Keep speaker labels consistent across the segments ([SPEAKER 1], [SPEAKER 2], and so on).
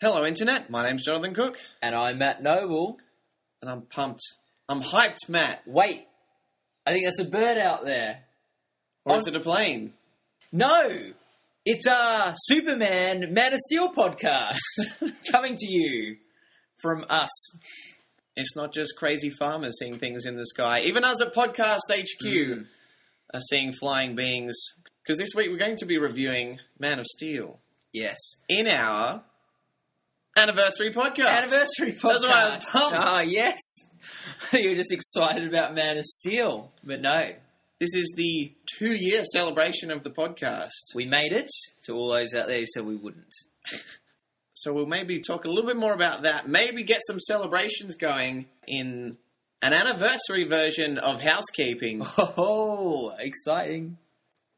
[SPEAKER 1] Hello, Internet. My name's Jonathan Cook,
[SPEAKER 2] And I'm Matt Noble.
[SPEAKER 1] and I'm pumped. I'm hyped, Matt.
[SPEAKER 2] Wait, I think there's a bird out there.
[SPEAKER 1] Or is it a plane?
[SPEAKER 2] No, it's a Superman Man of Steel podcast coming to you from us.
[SPEAKER 1] It's not just crazy farmers seeing things in the sky. Even us at Podcast HQ
[SPEAKER 2] Mm.
[SPEAKER 1] are seeing flying beings. Because this week we're going to be reviewing Man of Steel
[SPEAKER 2] Yes,
[SPEAKER 1] in our anniversary podcast.
[SPEAKER 2] anniversary podcast.
[SPEAKER 1] That's why I was pumped.
[SPEAKER 2] Ah, yes. You're just excited about Man of Steel, but no,
[SPEAKER 1] This is the two year celebration of the podcast.
[SPEAKER 2] we made it. To all those out there who said we wouldn't.
[SPEAKER 1] So we'll maybe talk a little bit more about that. Maybe get some celebrations going in an anniversary version of housekeeping.
[SPEAKER 2] Oh, exciting!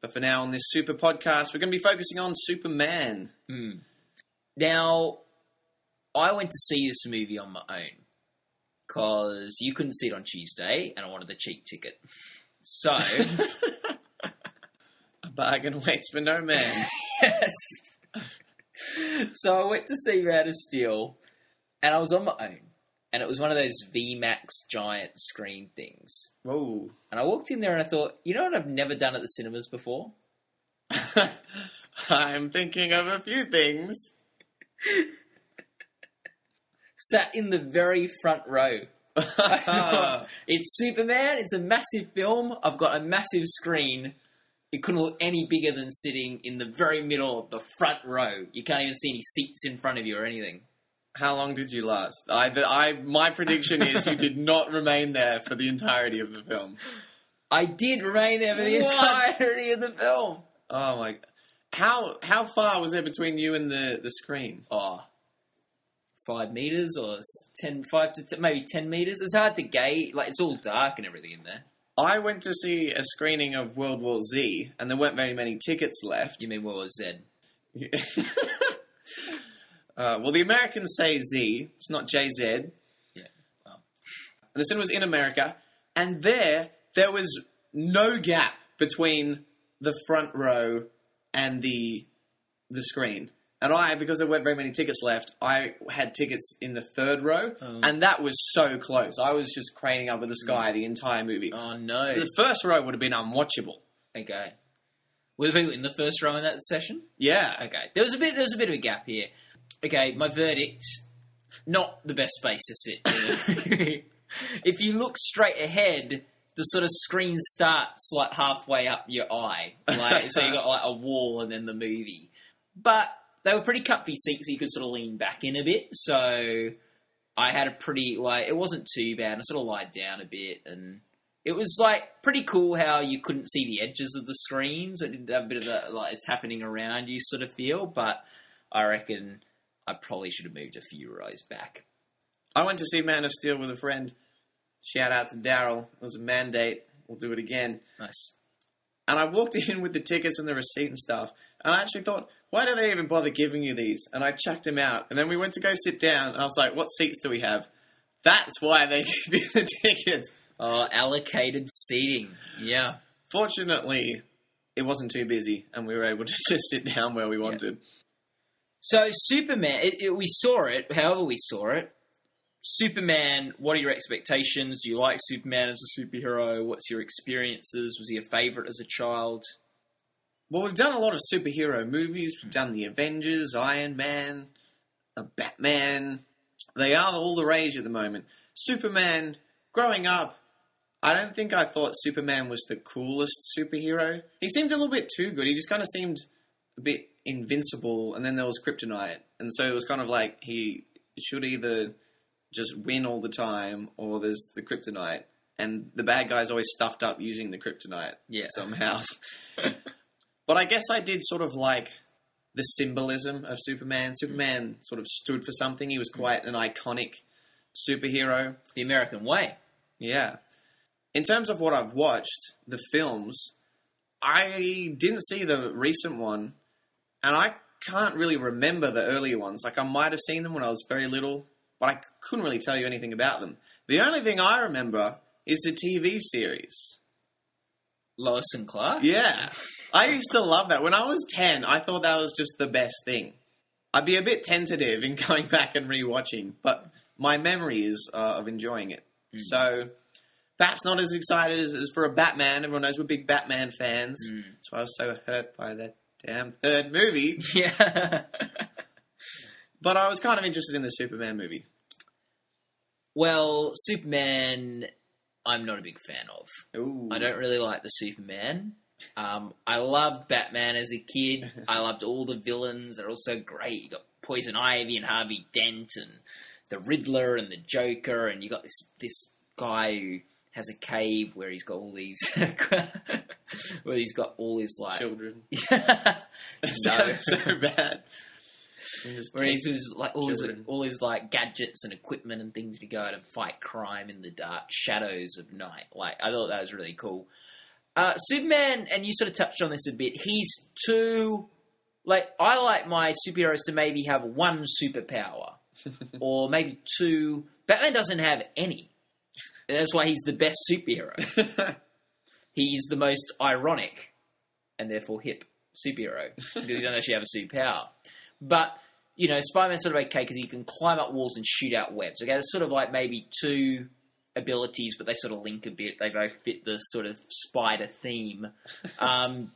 [SPEAKER 1] But for now, on this super podcast, we're going to be focusing on Superman.
[SPEAKER 2] Hmm. Now, I went to see this movie on my own because you couldn't see it on Tuesday, and I wanted the cheap ticket. So,
[SPEAKER 1] A bargain waits for no man.
[SPEAKER 2] yes. So I went to see Man of Steel, and I was on my own, and it was one of those VMAX giant screen things.
[SPEAKER 1] Whoa.
[SPEAKER 2] And I walked in there, and I thought, you know what I've never done at the cinemas before?
[SPEAKER 1] I'm thinking of a few things.
[SPEAKER 2] Sat in the very front row. it's Superman. It's a massive film. I've got a massive screen. It couldn't look any bigger than sitting in the very middle of the front row. You can't even see any seats in front of you or anything.
[SPEAKER 1] How long did you last? I, the, I, my prediction is you did not remain there for the entirety of the film.
[SPEAKER 2] I did remain there for the
[SPEAKER 1] What?
[SPEAKER 2] entirety of the film.
[SPEAKER 1] Oh my! How how far was there between you and the the screen?
[SPEAKER 2] Oh, five meters or ten, five to ten, maybe ten meters. It's hard to gauge. Like it's all dark and everything in there.
[SPEAKER 1] I went to see a screening of World War Z, and there weren't very many tickets left.
[SPEAKER 2] You mean World War Z?
[SPEAKER 1] uh, well, the Americans say Z. It's not JZ.
[SPEAKER 2] Yeah. Oh.
[SPEAKER 1] And the cinema was in America, and there there was no gap between the front row and the the screen. And I, because there weren't very many tickets left, I had tickets in the third row,
[SPEAKER 2] Oh.
[SPEAKER 1] and that was so close. I was just craning up at the mm. sky the entire movie.
[SPEAKER 2] Oh no.
[SPEAKER 1] The first row would have been unwatchable.
[SPEAKER 2] Okay. Were the people in the first row in that session?
[SPEAKER 1] Yeah.
[SPEAKER 2] Okay. There was a bit. There was a bit of a gap here. Okay. My verdict: not the best space to sit. if you look straight ahead, the sort of screen starts like halfway up your eye, like so you got like a wall and then the movie. But they were pretty comfy seats, so you could sort of lean back in a bit. So I had a pretty like it wasn't too bad. I sort of lied down a bit and. It was like pretty cool how you couldn't see the edges of the screens. It did have a bit of that like it's happening around you sort of feel, but I reckon I probably should have moved a few rows back.
[SPEAKER 1] I went to see Man of Steel with a friend. Shout out to Daryl. It was a mandate. We'll do it again.
[SPEAKER 2] Nice.
[SPEAKER 1] And I walked in with the tickets and the receipt and stuff. And I actually thought, why do they even bother giving you these? And I chucked them out. And then we went to go sit down. And I was like, what seats do we have? That's why they give you the tickets.
[SPEAKER 2] Oh, allocated seating. Yeah.
[SPEAKER 1] Fortunately, it wasn't too busy. And we were able to just sit down where we wanted.
[SPEAKER 2] So Superman, it, it, we saw it. However, we saw it. Superman. What are your expectations? Do you like Superman as a superhero? What's your experiences? Was he a favorite as a child?
[SPEAKER 1] Well, we've done a lot of superhero movies. We've done the Avengers, Iron Man, Batman. They are all the rage at the moment. Superman, growing up, I don't think I thought Superman was the coolest superhero. He seemed a little bit too good. He just kind of seemed a bit invincible, and then there was Kryptonite. And so it was kind of like he should either just win all the time, or there's the Kryptonite. And the bad guy's always stuffed up using the Kryptonite
[SPEAKER 2] Yeah.
[SPEAKER 1] somehow. But I guess I did sort of like the symbolism of Superman. Superman sort of stood for something. He was quite an iconic superhero.
[SPEAKER 2] The American way.
[SPEAKER 1] Yeah. In terms of what I've watched, the films, I didn't see the recent one, and I can't really remember the earlier ones. Like, I might have seen them when I was very little, but I couldn't really tell you anything about them. The only thing I remember is the TV series.
[SPEAKER 2] Lois and Clark.
[SPEAKER 1] Yeah. I used to love that. When I was 10, I thought that was just the best thing. I'd be a bit tentative in going back and rewatching, but my memory is uh, of enjoying it.
[SPEAKER 2] Mm.
[SPEAKER 1] So perhaps not as excited as, as for a Batman. Everyone knows we're big Batman fans.
[SPEAKER 2] Mm.
[SPEAKER 1] Why I was so hurt by that damn third movie.
[SPEAKER 2] Yeah.
[SPEAKER 1] But I was kind of interested in the Superman movie.
[SPEAKER 2] well, Superman, I'm not a big fan of.
[SPEAKER 1] Ooh.
[SPEAKER 2] I don't really like the Superman. Um, I loved Batman as a kid. I loved all the villains. They're all so great. You got Poison Ivy and Harvey Dent and the Riddler and the Joker, and you got this this guy who has a cave where he's got all these where he's got all his like
[SPEAKER 1] children.
[SPEAKER 2] yeah.
[SPEAKER 1] so,
[SPEAKER 2] No.
[SPEAKER 1] so bad.
[SPEAKER 2] Where he's just, like all his, all his like gadgets and equipment and things to go out and fight crime in the dark shadows of night. Like I thought that was really cool. Uh, Superman, and you sort of touched on this a bit. He's too like I like my superheroes to maybe have one superpower or maybe two. Batman doesn't have any. That's why he's the best superhero. He's the most ironic and therefore hip superhero because he doesn't actually have a superpower. But you know, Spider-Man's sort of okay because he can climb up walls and shoot out webs. Okay, it's sort of like maybe two abilities, but they sort of link a bit. They both fit the sort of spider theme. Um,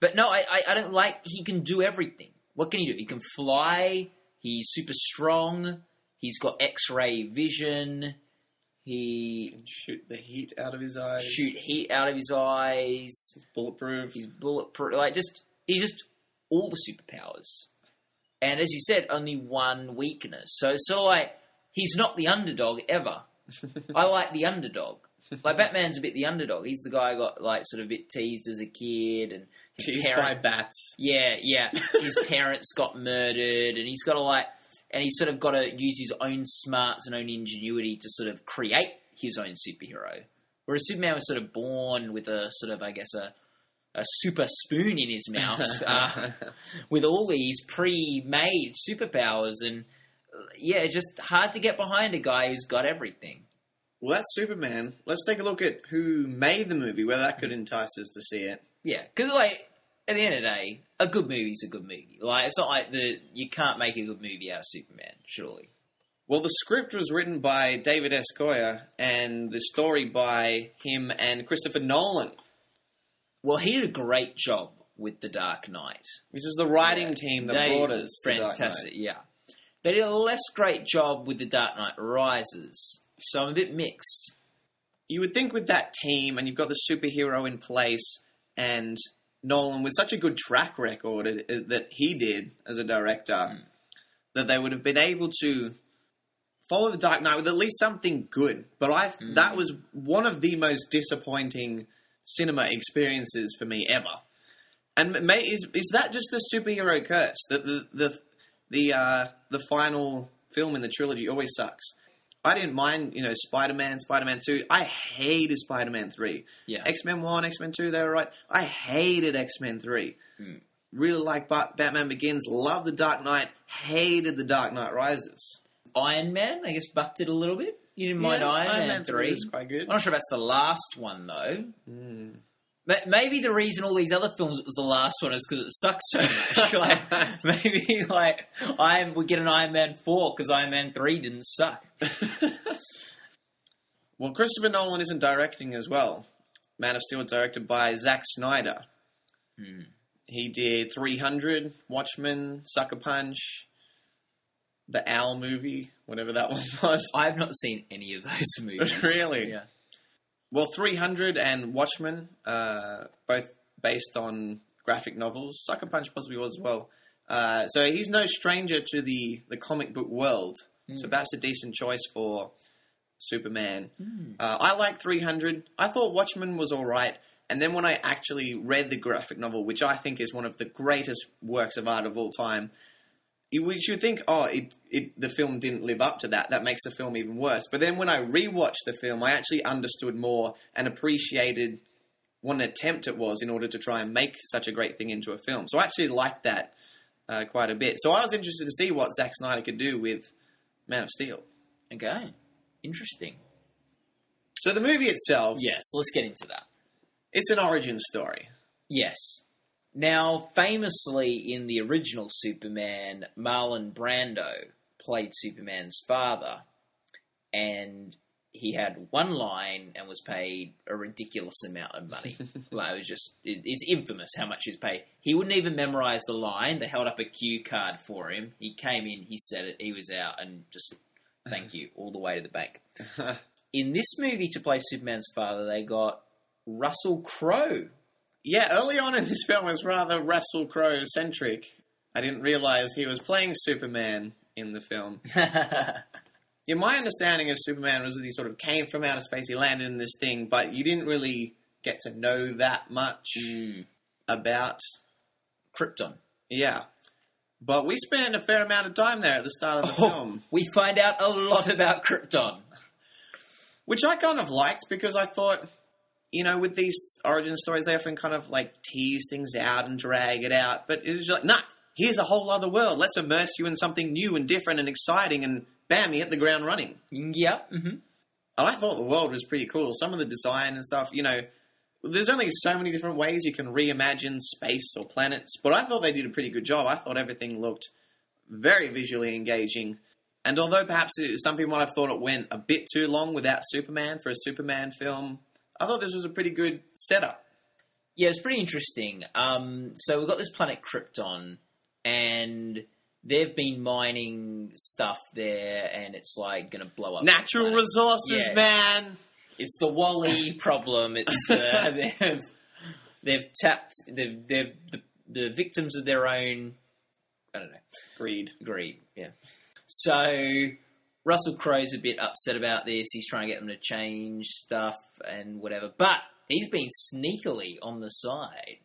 [SPEAKER 2] but no, I, I, I don't like. He can do everything. What can he do? He can fly. He's super strong. He's got X-ray vision. He
[SPEAKER 1] shoot the heat out of his eyes.
[SPEAKER 2] shoot heat out of his eyes.
[SPEAKER 1] He's bulletproof.
[SPEAKER 2] He's bulletproof. Like just he's just all the superpowers. And as you said, only one weakness. So it's sort of like he's not the underdog ever. I like the underdog. Like Batman's a bit the underdog. He's the guy who got like sort of a bit teased as a kid and his
[SPEAKER 1] Teased
[SPEAKER 2] parent-
[SPEAKER 1] by bats.
[SPEAKER 2] yeah, yeah. His parents got murdered, and he's got to like, and he's sort of got to use his own smarts and own ingenuity to sort of create his own superhero. Whereas Superman was sort of born with a sort of, I guess, a a super spoon in his mouth uh, with all these pre-made superpowers, and yeah, it's just hard to get behind a guy who's got everything.
[SPEAKER 1] well, that's Superman. Let's take a look at who made the movie, whether that could entice us to see it.
[SPEAKER 2] Yeah, because like at the end of the day, a good movie's a good movie. Like it's not like the you can't make a good movie out of Superman, surely.
[SPEAKER 1] Well, the script was written by David S. Goyer and the story by him and Christopher Nolan.
[SPEAKER 2] Well, he did a great job with The Dark Knight.
[SPEAKER 1] This is the writing
[SPEAKER 2] Yeah.
[SPEAKER 1] team that
[SPEAKER 2] They-
[SPEAKER 1] brought us
[SPEAKER 2] fantastic. Yeah, they did a less great job with The Dark Knight Rises, so I'm a bit mixed.
[SPEAKER 1] You would think with that team, and you've got the superhero in place, and Nolan with such a good track record that he did as a director,
[SPEAKER 2] Mm.
[SPEAKER 1] that they would have been able to follow the Dark Knight with at least something good. But I
[SPEAKER 2] Mm.
[SPEAKER 1] that was one of the most disappointing cinema experiences for me ever. And may, is is that just the superhero curse that the the the uh, the final film in the trilogy always sucks? I didn't mind, you know, Spider Man, Spider Man Two. I hated Spider Man Three.
[SPEAKER 2] Yeah,
[SPEAKER 1] X Men One, X Men Two, they were right. I hated X Men Three.
[SPEAKER 2] Hmm.
[SPEAKER 1] Really like Bat- Batman Begins. Love the Dark Knight. Hated the Dark Knight Rises.
[SPEAKER 2] Iron Man, I guess, bucked it a little bit. You didn't mind
[SPEAKER 1] Yeah,
[SPEAKER 2] Iron, Man, three.
[SPEAKER 1] was quite good.
[SPEAKER 2] I'm not sure if that's the last one though.
[SPEAKER 1] Mm.
[SPEAKER 2] But maybe the reason all these other films it was the last one is because it sucks so much. like maybe like I we get an Iron Man four because Iron Man three didn't suck.
[SPEAKER 1] well, Christopher Nolan isn't directing as well. Man of Steel was directed by Zack Snyder.
[SPEAKER 2] Hmm.
[SPEAKER 1] He did 300, Watchmen, Sucker Punch, the Owl movie, whatever that one was.
[SPEAKER 2] I've not seen any of those movies.
[SPEAKER 1] Really?
[SPEAKER 2] Yeah.
[SPEAKER 1] Well, 300 and Watchmen, uh, both based on graphic novels. Sucker Punch possibly was as well. Uh, so he's no stranger to the, the comic book world. So perhaps a decent choice for Superman. Uh, I like 300. I thought Watchmen was all right. And then when I actually read the graphic novel, which I think is one of the greatest works of art of all time, we should think, oh, it, it, the film didn't live up to that. That makes the film even worse. But then when I rewatched the film, I actually understood more and appreciated what an attempt it was in order to try and make such a great thing into a film. So I actually liked that uh, quite a bit. So I was interested to see what Zack Snyder could do with Man of Steel.
[SPEAKER 2] Okay. Interesting.
[SPEAKER 1] So the movie itself,
[SPEAKER 2] Yes, let's get into that.
[SPEAKER 1] it's an origin story.
[SPEAKER 2] Yes. Now, famously in the original Superman, Marlon Brando played Superman's father, and he had one line and was paid a ridiculous amount of money. like, it was just, it, it's infamous how much he was paid. He wouldn't even memorize the line. They held up a cue card for him. He came in, he said it, he was out, and just thank you all the way to the bank. In this movie, to play Superman's father, they got Russell Crowe.
[SPEAKER 1] Yeah, early on in this film was rather Russell Crowe centric. I didn't realize he was playing Superman in the film. Yeah, my understanding of Superman was that he sort of came from outer space, he landed in this thing, but you didn't really get to know that much
[SPEAKER 2] Mm.
[SPEAKER 1] about.
[SPEAKER 2] Krypton.
[SPEAKER 1] Yeah. But we spend a fair amount of time there at the start of the
[SPEAKER 2] Oh.
[SPEAKER 1] film,
[SPEAKER 2] We find out a lot about Krypton.
[SPEAKER 1] which I kind of liked because I thought, you know, with these origin stories, they often kind of like tease things out and drag it out, but it was just like, nah, here's a whole other world. Let's immerse you in something new and different and exciting, and bam, you hit the ground running.
[SPEAKER 2] Yep. hmm
[SPEAKER 1] And I thought the world was pretty cool. Some of the design and stuff, you know, there's only so many different ways you can reimagine space or planets, but I thought they did a pretty good job. I thought everything looked very visually engaging. And although perhaps it, some people might have thought it went a bit too long without Superman for a Superman film, I thought this was a pretty good setup.
[SPEAKER 2] Yeah, it's pretty interesting. Um, so we've got this planet Krypton, and they've been mining stuff there, and it's like going to blow up.
[SPEAKER 1] Natural resources,
[SPEAKER 2] Yeah.
[SPEAKER 1] man.
[SPEAKER 2] It's the WALL-E problem. It's the, they've they've tapped they've they're the, the victims of their own. I don't know.
[SPEAKER 1] Greed.
[SPEAKER 2] Greed, yeah. So Russell Crowe's a bit upset about this. He's trying to get them to change stuff and whatever. But he's been sneakily on the side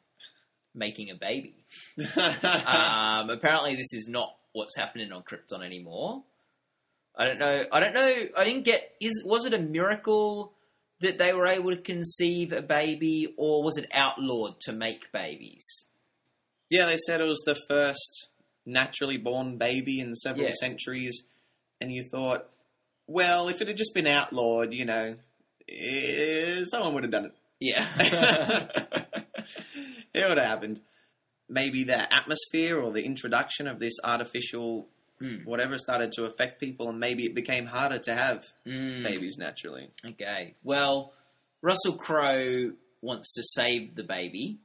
[SPEAKER 2] making a baby. Um, apparently, this is not what's happening on Krypton anymore. I don't know. I don't know. I didn't get. Is was it a miracle that they were able to conceive a baby, or was it outlawed to make babies?
[SPEAKER 1] Yeah, they said it was the first naturally born baby in several
[SPEAKER 2] Yeah.
[SPEAKER 1] centuries, and you thought, well, if it had just been outlawed, you know, eh, someone would have done it.
[SPEAKER 2] Yeah.
[SPEAKER 1] it would have happened. Maybe the atmosphere or the introduction of this artificial
[SPEAKER 2] Hmm.
[SPEAKER 1] whatever started to affect people, and maybe it became harder to have
[SPEAKER 2] Mm.
[SPEAKER 1] babies naturally.
[SPEAKER 2] Okay. Well, Russell Crowe wants to save the baby,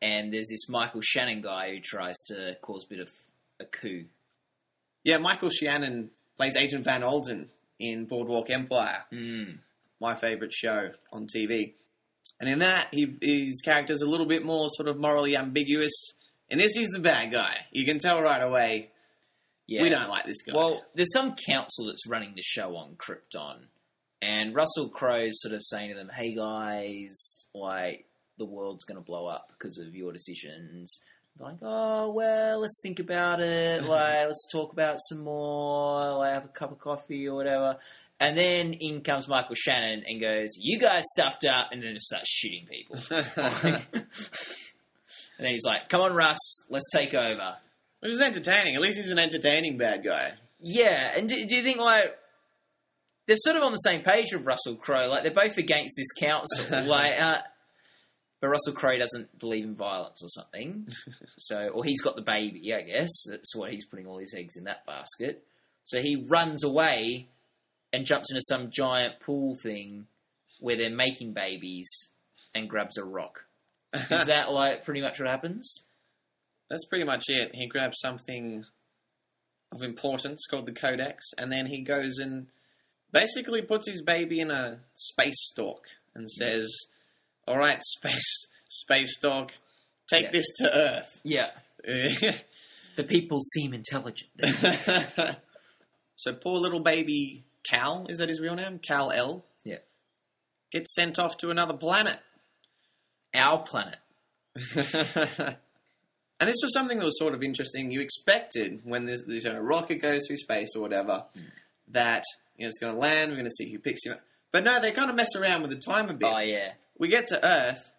[SPEAKER 2] and there's this Michael Shannon guy who tries to cause a bit of a coup.
[SPEAKER 1] Yeah, Michael Shannon plays Agent Van Alden in Boardwalk Empire.
[SPEAKER 2] Mm.
[SPEAKER 1] my favourite show on TV. And in that, he, his character's a little bit more sort of morally ambiguous. And this is the bad guy. You can tell right away,
[SPEAKER 2] Yeah.
[SPEAKER 1] we don't like this guy.
[SPEAKER 2] Well, there's some council that's running the show on Krypton, and Russell Crowe's sort of saying to them, "Hey guys, like the world's going to blow up because of your decisions." Like, "Oh well, let's think about it. Like, let's talk about some more. Like, have a cup of coffee or whatever." And then in comes Michael Shannon and goes, "You guys stuffed up," and then just starts shooting people. and then he's like, "Come on, Russ, let's take over."
[SPEAKER 1] Which is entertaining. At least he's an entertaining bad guy.
[SPEAKER 2] Yeah, and do, do you think like they're sort of on the same page with Russell Crowe? Like they're both against this council, like, uh, but Russell Crowe doesn't believe in violence or something. so, or he's got the baby, I guess. That's why he's putting all his eggs in that basket. So he runs away and jumps into some giant pool thing where they're making babies and grabs a rock. Is that like pretty much what happens?
[SPEAKER 1] That's pretty much it. He grabs something of importance called the Codex, and then he goes and basically puts his baby in a space stalk and hmm. says, "All right, space space dog, take
[SPEAKER 2] Yeah.
[SPEAKER 1] this to Earth."
[SPEAKER 2] Yeah, the people seem intelligent.
[SPEAKER 1] so poor little baby Kal, is that his real name? Kal-El.
[SPEAKER 2] Yeah.
[SPEAKER 1] Gets sent off to another planet.
[SPEAKER 2] Our planet.
[SPEAKER 1] and this was something that was sort of interesting. You expected when this, this you know, rocket goes through space or whatever mm. that you know, it's going to land. We're going to see who picks you up. But no, they kind of mess around with the time a bit.
[SPEAKER 2] Oh yeah.
[SPEAKER 1] We get to Earth,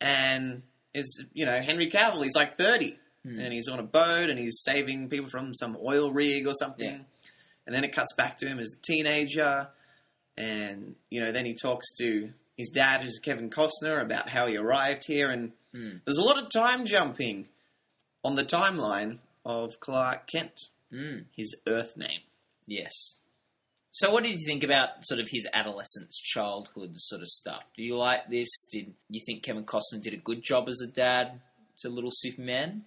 [SPEAKER 1] and it's you know Henry Cavill. He's like thirty,
[SPEAKER 2] Hmm.
[SPEAKER 1] and he's on a boat, and he's saving people from some oil rig or something.
[SPEAKER 2] Yeah.
[SPEAKER 1] And then it cuts back to him as a teenager, and you know then he talks to his dad, who's Kevin Costner, about how he arrived here, and
[SPEAKER 2] Mm.
[SPEAKER 1] There's a lot of time jumping on the timeline of Clark Kent,
[SPEAKER 2] Mm.
[SPEAKER 1] his Earth name.
[SPEAKER 2] Yes. So, what did you think about sort of his adolescence, childhood sort of stuff? Do you like this? Did you think Kevin Costner did a good job as a dad to little Superman?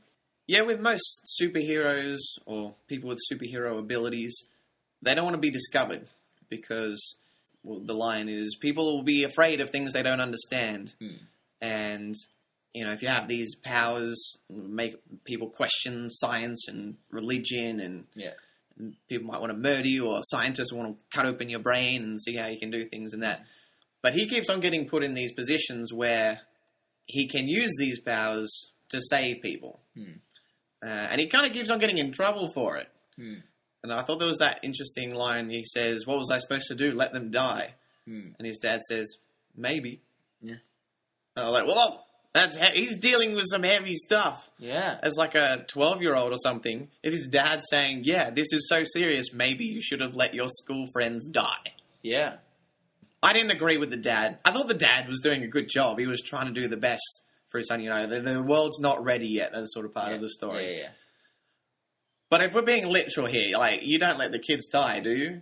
[SPEAKER 1] Yeah, with most superheroes or people with superhero abilities, they don't want to be discovered because well, the line is people will be afraid of things they don't understand.
[SPEAKER 2] Hmm.
[SPEAKER 1] And, you know, if you have these powers, make people question science and religion, and
[SPEAKER 2] Yeah.
[SPEAKER 1] People might want to murder you, or scientists want to cut open your brain and see how you can do things and that. But he keeps on getting put in these positions where he can use these powers to save people.
[SPEAKER 2] Hmm.
[SPEAKER 1] Uh, and he kind of keeps on getting in trouble for it.
[SPEAKER 2] Hmm.
[SPEAKER 1] And I thought there was that interesting line. He says, "What was I supposed to do? Let them die?"
[SPEAKER 2] Hmm.
[SPEAKER 1] And his dad says, "Maybe."
[SPEAKER 2] Yeah.
[SPEAKER 1] And I'm like, "Well, that's he- he's dealing with some heavy stuff."
[SPEAKER 2] Yeah.
[SPEAKER 1] As like a twelve-year-old or something, if his dad's saying, "Yeah, this is so serious, maybe you should have let your school friends die."
[SPEAKER 2] Yeah.
[SPEAKER 1] I didn't agree with the dad. I thought the dad was doing a good job. He was trying to do the best for his son. You know, the, the world's not ready yet. That's sort of part
[SPEAKER 2] yeah.
[SPEAKER 1] of the story.
[SPEAKER 2] Yeah, yeah.
[SPEAKER 1] But if we're being literal here, like you don't let the kids die, do you?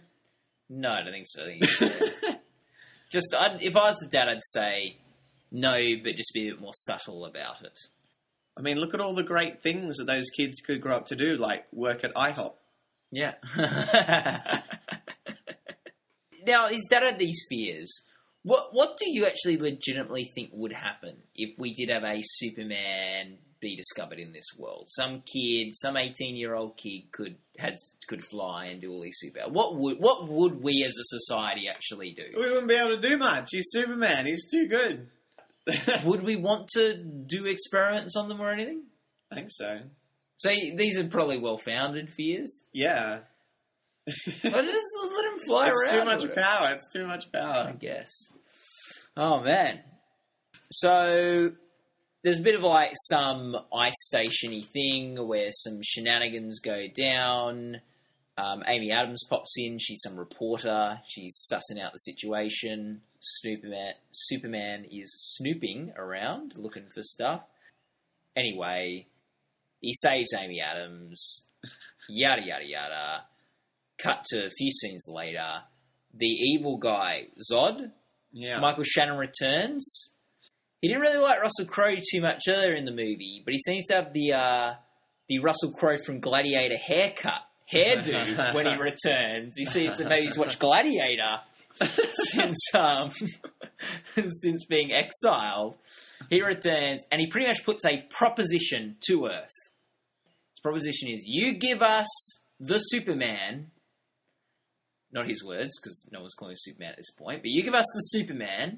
[SPEAKER 2] No, I don't think so. I think just I'd, if I was the dad, I'd say no, but just be a bit more subtle about it.
[SPEAKER 1] I mean, look at all the great things that those kids could grow up to do, like work at IHOP.
[SPEAKER 2] Yeah. now, his dad had these fears. What what do you actually legitimately think would happen if we did have a Superman be discovered in this world? Some kid, some eighteen year old kid could had could fly and do all these super. What would what would we as a society actually do?
[SPEAKER 1] We wouldn't be able to do much. He's Superman. He's too good.
[SPEAKER 2] would we want to do experiments on them or anything?
[SPEAKER 1] I think so.
[SPEAKER 2] So these are probably well founded fears.
[SPEAKER 1] Yeah.
[SPEAKER 2] But just let him fly
[SPEAKER 1] it's
[SPEAKER 2] around.
[SPEAKER 1] too much power. It's too much power.
[SPEAKER 2] I guess. Oh man. So there's a bit of like some ice stationy thing where some shenanigans go down. Um, Amy Adams pops in. She's some reporter. She's sussing out the situation. Superman, Superman is snooping around, looking for stuff. Anyway, he saves Amy Adams. Yada yada yada. Cut to a few scenes later. The evil guy Zod,
[SPEAKER 1] Yeah.
[SPEAKER 2] Michael Shannon returns. He didn't really like Russell Crowe too much earlier in the movie, but he seems to have the uh, the Russell Crowe from Gladiator haircut hairdo when he returns. He seems that maybe he's watched Gladiator since um, since being exiled. He returns and he pretty much puts a proposition to Earth. His proposition is: you give us the Superman. Not his words, because no one's calling him Superman at this point. But you give us the Superman,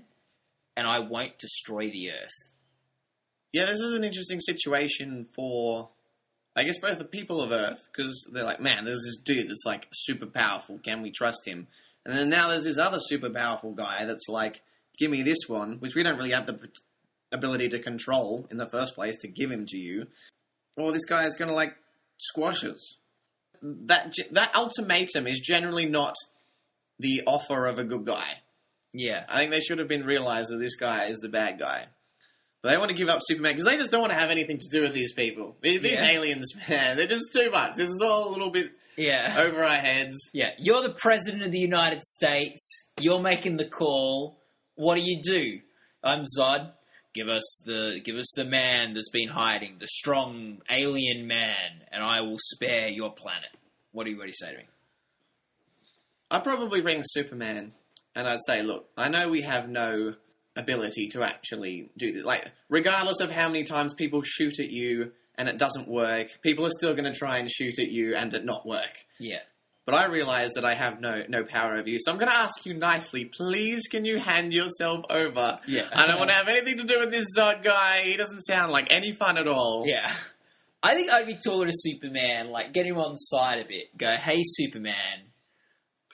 [SPEAKER 2] and I won't destroy the Earth.
[SPEAKER 1] Yeah, this is an interesting situation for, I guess, both the people of Earth, because they're like, man, there's this dude that's like super powerful. Can we trust him? And then now there's this other super powerful guy that's like, give me this one, which we don't really have the ability to control in the first place to give him to you. Or this guy is going to like squash us. That that ultimatum is generally not the offer of a good guy.
[SPEAKER 2] Yeah.
[SPEAKER 1] I think they should have been realized that this guy is the bad guy. They want to give up Superman because they just don't want to have anything to do with these people. These, these
[SPEAKER 2] Yeah.
[SPEAKER 1] aliens, man, they're just too much. This is all a little bit
[SPEAKER 2] Yeah.
[SPEAKER 1] over our heads.
[SPEAKER 2] Yeah. You're the President of the United States. You're making the call. What do you do? I'm Zod. Give us the give us the man that's been hiding, the strong alien man, and I will spare your planet. What do you what do you say to me?
[SPEAKER 1] I'd probably ring Superman and I'd say, look, I know we have no ability to actually do this. Like, regardless of how many times people shoot at you and it doesn't work, people are still going to try and shoot at you and it not work.
[SPEAKER 2] Yeah.
[SPEAKER 1] But I realize that I have no no power over you, so I'm going to ask you nicely. Please, can you hand yourself over?
[SPEAKER 2] Yeah.
[SPEAKER 1] I don't want to have anything to do with this Zod guy. He doesn't sound like any fun at all.
[SPEAKER 2] Yeah. I think I'd be taller to Superman, like get him on side a bit. Go, hey Superman,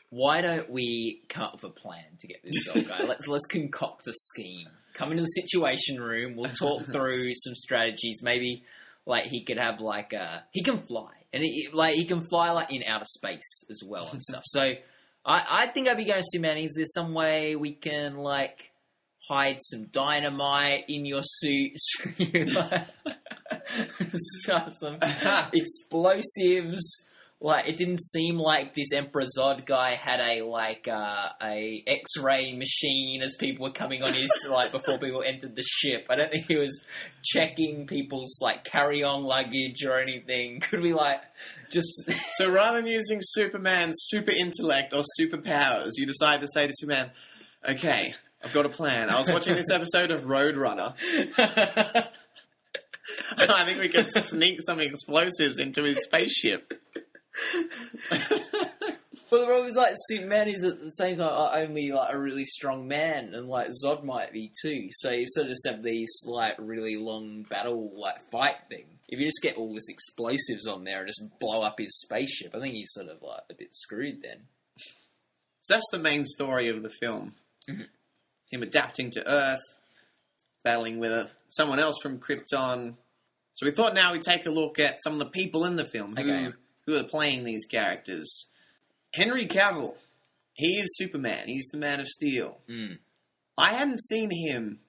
[SPEAKER 2] why don't we come up with a plan to get this Zod guy? let's let's concoct a scheme. Come into the situation room, we'll talk through some strategies. Maybe like he could have like a he can fly. And he, like he can fly like in outer space as well and stuff. So I, I think I'd be going Superman. Is there some way we can like hide some dynamite in your suits. You like- stuff some explosives. Like it didn't seem like this Emperor Zod guy had a like uh, a X-ray machine as people were coming on his like before people entered the ship. I don't think he was checking people's like carry-on luggage or anything. Could we like just
[SPEAKER 1] So rather than using Superman's super intellect or superpowers, you decide to say to Superman, "Okay, I've got a plan. I was watching this episode of Roadrunner. I think we can sneak some explosives into his spaceship."
[SPEAKER 2] Well, the problem is like Superman is at the same time uh, only like a really strong man, and like Zod might be too. So you sort of just have these like really long battle like fight thing. If you just get all this explosives on there and just blow up his spaceship, I think he's sort of like a bit screwed then.
[SPEAKER 1] So that's the main story of the film.
[SPEAKER 2] Mhm.
[SPEAKER 1] Him adapting to Earth, battling with a, someone else from Krypton. So we thought now we'd take a look at some of the people in the film who,
[SPEAKER 2] Okay.
[SPEAKER 1] Who are playing these characters. Henry Cavill, he is Superman. He's the Man of Steel.
[SPEAKER 2] Mm.
[SPEAKER 1] I hadn't seen him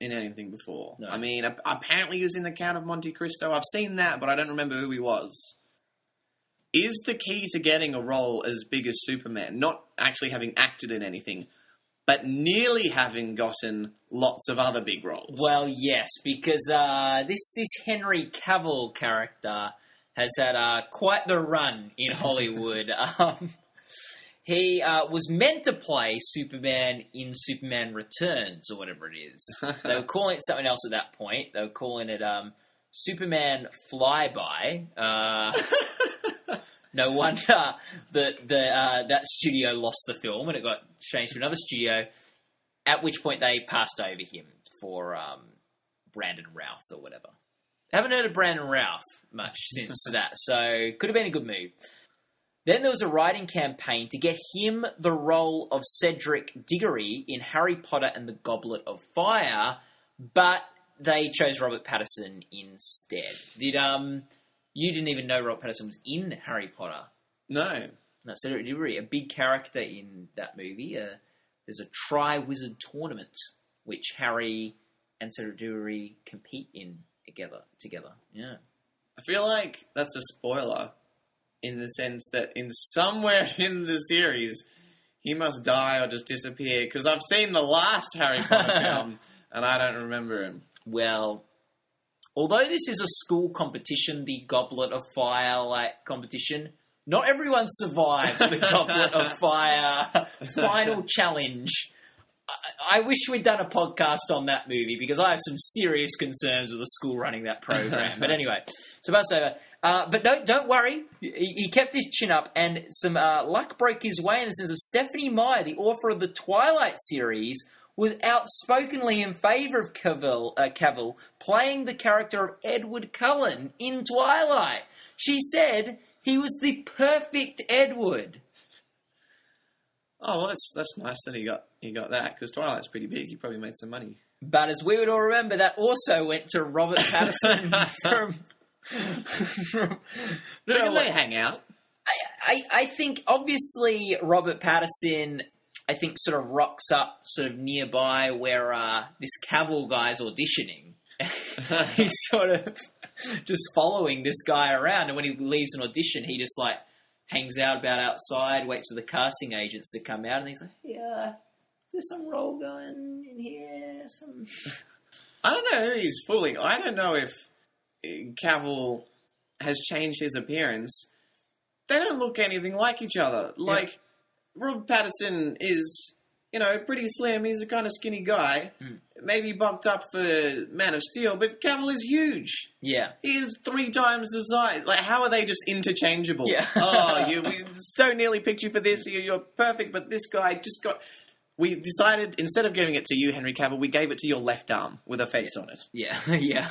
[SPEAKER 1] in anything before.
[SPEAKER 2] No.
[SPEAKER 1] I mean, apparently he was in The Count of Monte Cristo. I've seen that, but I don't remember who he was. Is the key to getting a role as big as Superman not actually having acted in anything, but nearly having gotten lots of other big roles?
[SPEAKER 2] Well, yes, because uh, this this Henry Cavill character has had uh, quite the run in Hollywood. um, he uh, was meant to play Superman in Superman Returns or whatever it is. they were calling it something else at that point. They were calling it um, Superman Flyby. Uh, no wonder that the uh, that studio lost the film and it got changed to another studio. At which point they passed over him for um, Brandon Routh or whatever. Haven't heard of Brandon Ralph much since that, so could have been a good move. Then there was a writing campaign to get him the role of Cedric Diggory in Harry Potter and the Goblet of Fire, but they chose Robert Patterson instead. Did um you didn't even know Robert Patterson was in Harry Potter?
[SPEAKER 1] no.
[SPEAKER 2] No, Cedric Diggory, a big character in that movie. Uh, there's a Triwizard tournament which Harry and Cedric Diggory compete in together. Together, yeah.
[SPEAKER 1] I feel like that's a spoiler in the sense that in somewhere in the series he must die or just disappear because I've seen the last Harry Potter film and I don't remember him.
[SPEAKER 2] Well, although this is a school competition, the Goblet of Fire like competition, not everyone survives the Goblet of Fire final challenge. I, wish we'd done a podcast on that movie because I have some serious concerns with the school running that program. but anyway, so that's over. Uh, but don't don't worry, he, he kept his chin up, and some uh, luck broke his way in the sense of Stephenie Meyer, the author of the Twilight series, was outspokenly in favour of Cavill, uh, Cavill playing the character of Edward Cullen in Twilight. She said he was the perfect Edward.
[SPEAKER 1] Oh well, that's that's nice that he got he got that because Twilight's pretty big. He probably made some money.
[SPEAKER 2] But as we would all remember, that also went to Robert Patterson from. from
[SPEAKER 1] you they hang out?
[SPEAKER 2] I, I think obviously Robert Patterson, I think sort of rocks up sort of nearby where uh, this Cavill guy's auditioning. He's sort of just following this guy around, and when he leaves an audition, he just like hangs out about outside, waits for the casting agents to come out, and he's like, "Yeah, is there some role going in here? Some
[SPEAKER 1] I don't know who he's fooling. I don't know if uh, Cavill has changed his appearance. They don't look anything like each other. Like Robert Patterson is, you know, pretty slim. He's a kind of skinny guy.
[SPEAKER 2] Mm.
[SPEAKER 1] Maybe bumped up for Man of Steel, but Cavill is huge.
[SPEAKER 2] yeah."
[SPEAKER 1] He is three times the size. Like, how are they just interchangeable?
[SPEAKER 2] Yeah.
[SPEAKER 1] oh, you we so nearly picked you for this. You're perfect, but this guy just got. We decided instead of giving it to you, Henry Cavill, we gave it to your left arm with a face on it.
[SPEAKER 2] Yeah, yeah.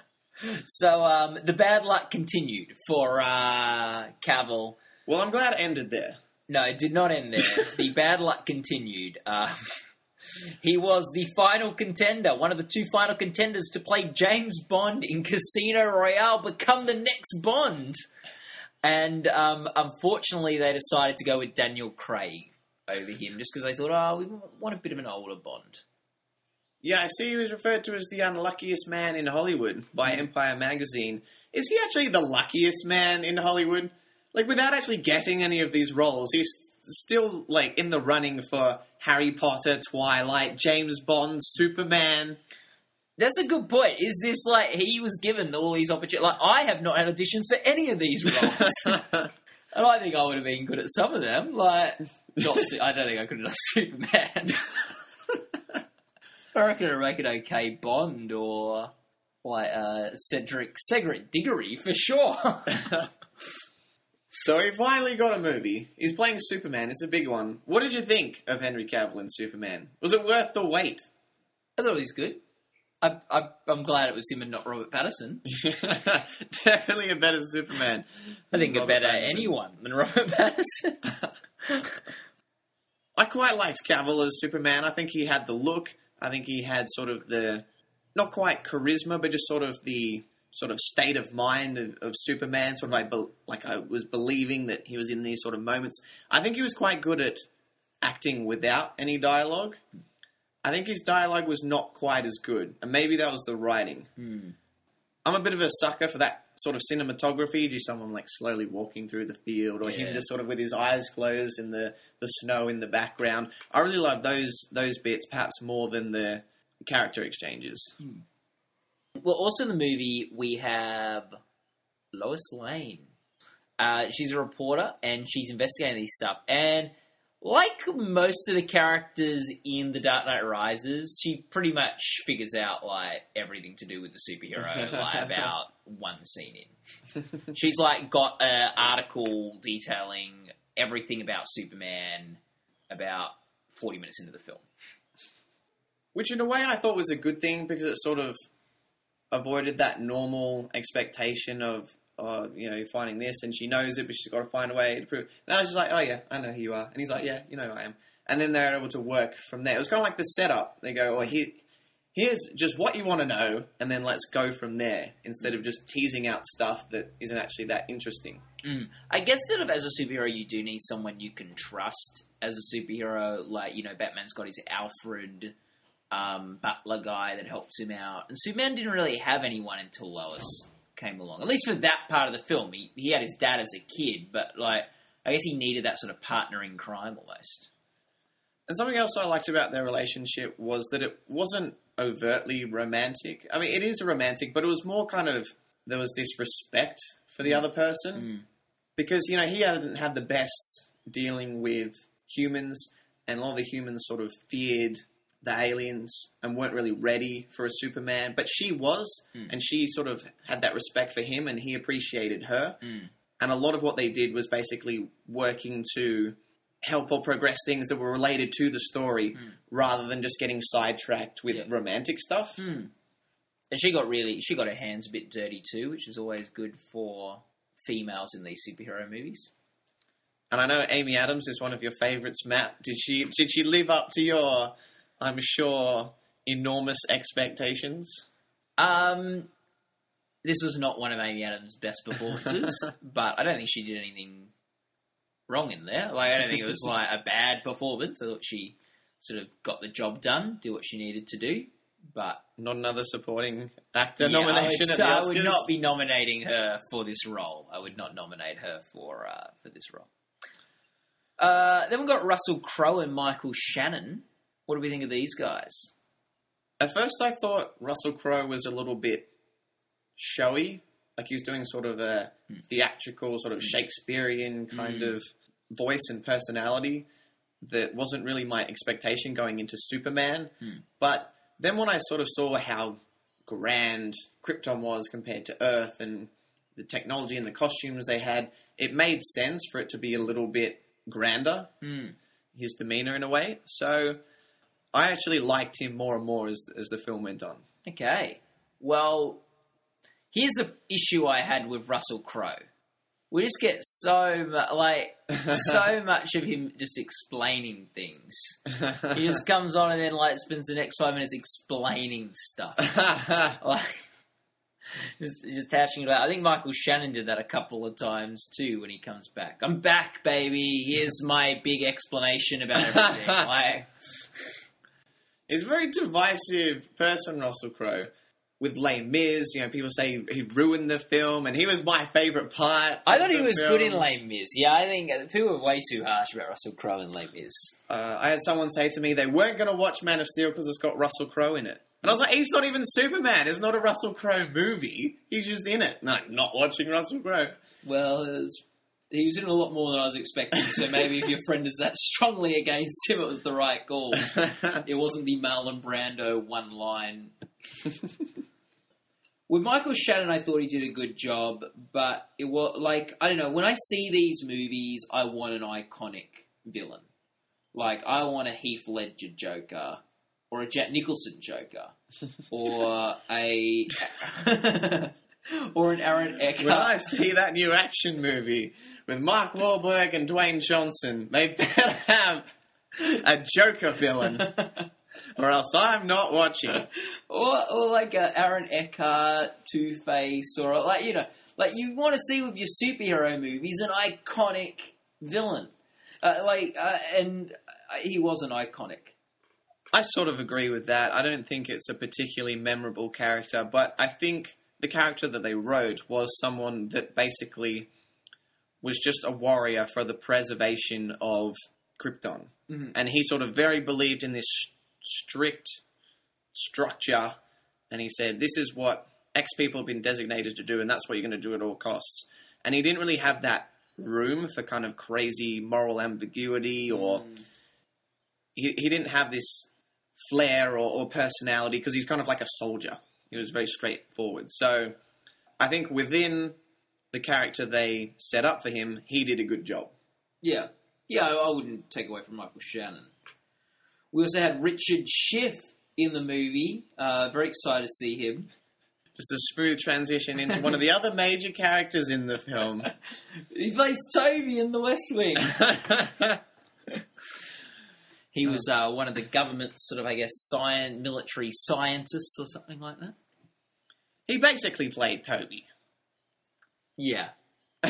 [SPEAKER 2] so um, the bad luck continued for uh, Cavill.
[SPEAKER 1] Well, I'm glad it ended there.
[SPEAKER 2] No, it did not end there. the bad luck continued. Um, he was the final contender, one of the two final contenders to play James Bond in Casino Royale, become the next Bond. And um, unfortunately, they decided to go with Daniel Craig over him just because they thought, oh, we want a bit of an older Bond.
[SPEAKER 1] Yeah, I see he was referred to as the unluckiest man in Hollywood by mm. Empire magazine. Is he actually the luckiest man in Hollywood? Like, without actually getting any of these roles, he's still, like, in the running for Harry Potter, Twilight, James Bond, Superman.
[SPEAKER 2] That's a good point. Is this like he was given all these opportunities? Like I have not had auditions for any of these roles, and I think I would have been good at some of them. Like, not, I don't think I could have done Superman. I reckon I'd make an okay Bond or like uh, Cedric Cedric Diggory for sure.
[SPEAKER 1] so he finally got a movie. He's playing Superman. It's a big one. What did you think of Henry Cavill in Superman? Was it worth the wait?
[SPEAKER 2] I thought he was good. I, I, I'm glad it was him and not Robert Patterson.
[SPEAKER 1] Definitely a better Superman.
[SPEAKER 2] I think a
[SPEAKER 1] Robert
[SPEAKER 2] better
[SPEAKER 1] Pattinson.
[SPEAKER 2] anyone than Robert Patterson.
[SPEAKER 1] I quite liked Cavill as Superman. I think he had the look. I think he had sort of the not quite charisma, but just sort of the sort of state of mind of, of Superman. Sort of like like I was believing that he was in these sort of moments. I think he was quite good at acting without any dialogue. I think his dialogue was not quite as good, and maybe that was the writing. I'm a bit of a sucker for that sort of cinematography. Just someone like slowly walking through the field, or
[SPEAKER 2] Yeah.
[SPEAKER 1] him just sort of with his eyes closed and the, the snow in the background. I really love those those bits, perhaps more than the character exchanges.
[SPEAKER 2] Well, also in the movie we have Lois Lane. Uh, she's a reporter and she's investigating these stuff. And like most of the characters in The Dark Knight Rises, she pretty much figures out like everything to do with the superhero like about one scene in. She's like got an article detailing everything about Superman about forty minutes into the film.
[SPEAKER 1] Which, in a way, I thought was a good thing because it sort of avoided that normal expectation of, uh, you know, you're finding this and she knows it, but she's got to find a way to prove. And I was just like, oh yeah, I know who you are, and he's like, yeah, you know who I am. And then they're able to work from there. It was kind of like the setup. They go, well, here, here's just what you want to know, and then let's go from there instead of just teasing out stuff that isn't actually that interesting.
[SPEAKER 2] Mm. I guess sort of as a superhero, you do need someone you can trust as a superhero. Like you know, Batman's got his Alfred um, butler guy that helps him out, and Superman didn't really have anyone until Lois came along. At least for that part of the film, he he had his dad as a kid, but like I guess he needed that sort of partner in crime almost.
[SPEAKER 1] And something else I liked about their relationship was that it wasn't overtly romantic. I mean, it is romantic, but it was more kind of there was this respect for the other person
[SPEAKER 2] Mm.
[SPEAKER 1] because you know he hadn't had the best dealing with humans, and a lot of the humans sort of feared the aliens and weren't really ready for a Superman. But she was,
[SPEAKER 2] Mm.
[SPEAKER 1] and she sort of had that respect for him, and he appreciated her.
[SPEAKER 2] Mm.
[SPEAKER 1] And a lot of what they did was basically working to help or progress things that were related to the story rather than just getting sidetracked with
[SPEAKER 2] Yeah.
[SPEAKER 1] romantic stuff.
[SPEAKER 2] Mm. And she got really she got her hands a bit dirty too, which is always good for females in these superhero movies.
[SPEAKER 1] And I know Amy Adams is one of your favorites, Matt. Did she did she live up to your I'm sure enormous expectations?
[SPEAKER 2] Um, this was not one of Amy Adams' best performances, but I don't think she did anything wrong in there. Like I don't think it was like a bad performance. I thought she sort of got the job done, do what she needed to do. But
[SPEAKER 1] Not another supporting actor
[SPEAKER 2] yeah,
[SPEAKER 1] nomination
[SPEAKER 2] I
[SPEAKER 1] at
[SPEAKER 2] would, I would not be nominating her for this role. I would not nominate her for uh, for this role. Uh, then we've got Russell Crowe and Michael Shannon. What do we think of these guys?
[SPEAKER 1] At first, I thought Russell Crowe was a little bit showy, like he was doing sort of a theatrical, sort of Shakespearean kind
[SPEAKER 2] Mm.
[SPEAKER 1] of voice and personality that wasn't really my expectation going into Superman.
[SPEAKER 2] Mm.
[SPEAKER 1] But then when I sort of saw how grand Krypton was compared to Earth and the technology and the costumes they had, it made sense for it to be a little bit grander
[SPEAKER 2] Hmm.
[SPEAKER 1] his demeanor in a way. So I actually liked him more and more as as the film went on.
[SPEAKER 2] Okay. Well, here's the issue I had with Russell Crowe. We just get so mu- like so much of him just explaining things. He just comes on and then like spends the next five minutes explaining stuff. Like just just hashing it out. I think Michael Shannon did that a couple of times too when he comes back. I'm back, baby. Here's my big explanation about everything. like
[SPEAKER 1] He's a very divisive person, Russell Crowe. With Les Mis, you know, people say he ruined the film, and he was my favourite part.
[SPEAKER 2] I thought he was good in
[SPEAKER 1] film.
[SPEAKER 2] Les Mis. Yeah, I think people are way too harsh about Russell Crowe in Les Mis.
[SPEAKER 1] Uh, I had someone say to me they weren't going to watch Man of Steel because it's got Russell Crowe in it. And I was like, he's not even Superman. It's not a Russell Crowe movie. He's just in it. No, not watching Russell Crowe.
[SPEAKER 2] Well, it was- he was in a lot more than I was expecting. So maybe if your friend is that strongly against him, it was the right call. It wasn't the Marlon Brando one line. With Michael Shannon, I thought he did a good job, but it was like I don't know. When I see these movies, I want an iconic villain. Like I want a Heath Ledger Joker, or a Jack Nicholson Joker, or a or an Aaron Eckhart.
[SPEAKER 1] when I see that new action movie with Mark Wahlberg and Dwayne Johnson, they better have a Joker villain, or else I'm not watching.
[SPEAKER 2] or or like a Aaron Eckhart, Two Face, or like you know, like you want to see with your superhero movies an iconic villain, uh, like uh, and uh, he wasn't iconic.
[SPEAKER 1] I sort of agree with that. I don't think it's a particularly memorable character, but I think the character that they wrote was someone that basically was just a warrior for the preservation of Krypton.
[SPEAKER 2] Mhm.
[SPEAKER 1] And he sort of very believed in this strict structure, and he said, This is what X people have been designated to do, and that's what you're going to do at all costs. And he didn't really have that room for kind of crazy moral ambiguity or he, he didn't have this flair or, or personality because he's kind of like a soldier. He was very straightforward. So I think within the character they set up for him, he did a good job.
[SPEAKER 2] Yeah, yeah, I, I wouldn't take away from Michael Shannon. We also had Richard Schiff in the movie. Uh, very excited to see him.
[SPEAKER 1] Just a smooth transition into one of the other major characters in the film.
[SPEAKER 2] He plays Toby in The West Wing. He was uh, one of the government's sort of, I guess, science, military scientists or something like that.
[SPEAKER 1] He basically played Toby.
[SPEAKER 2] Yeah.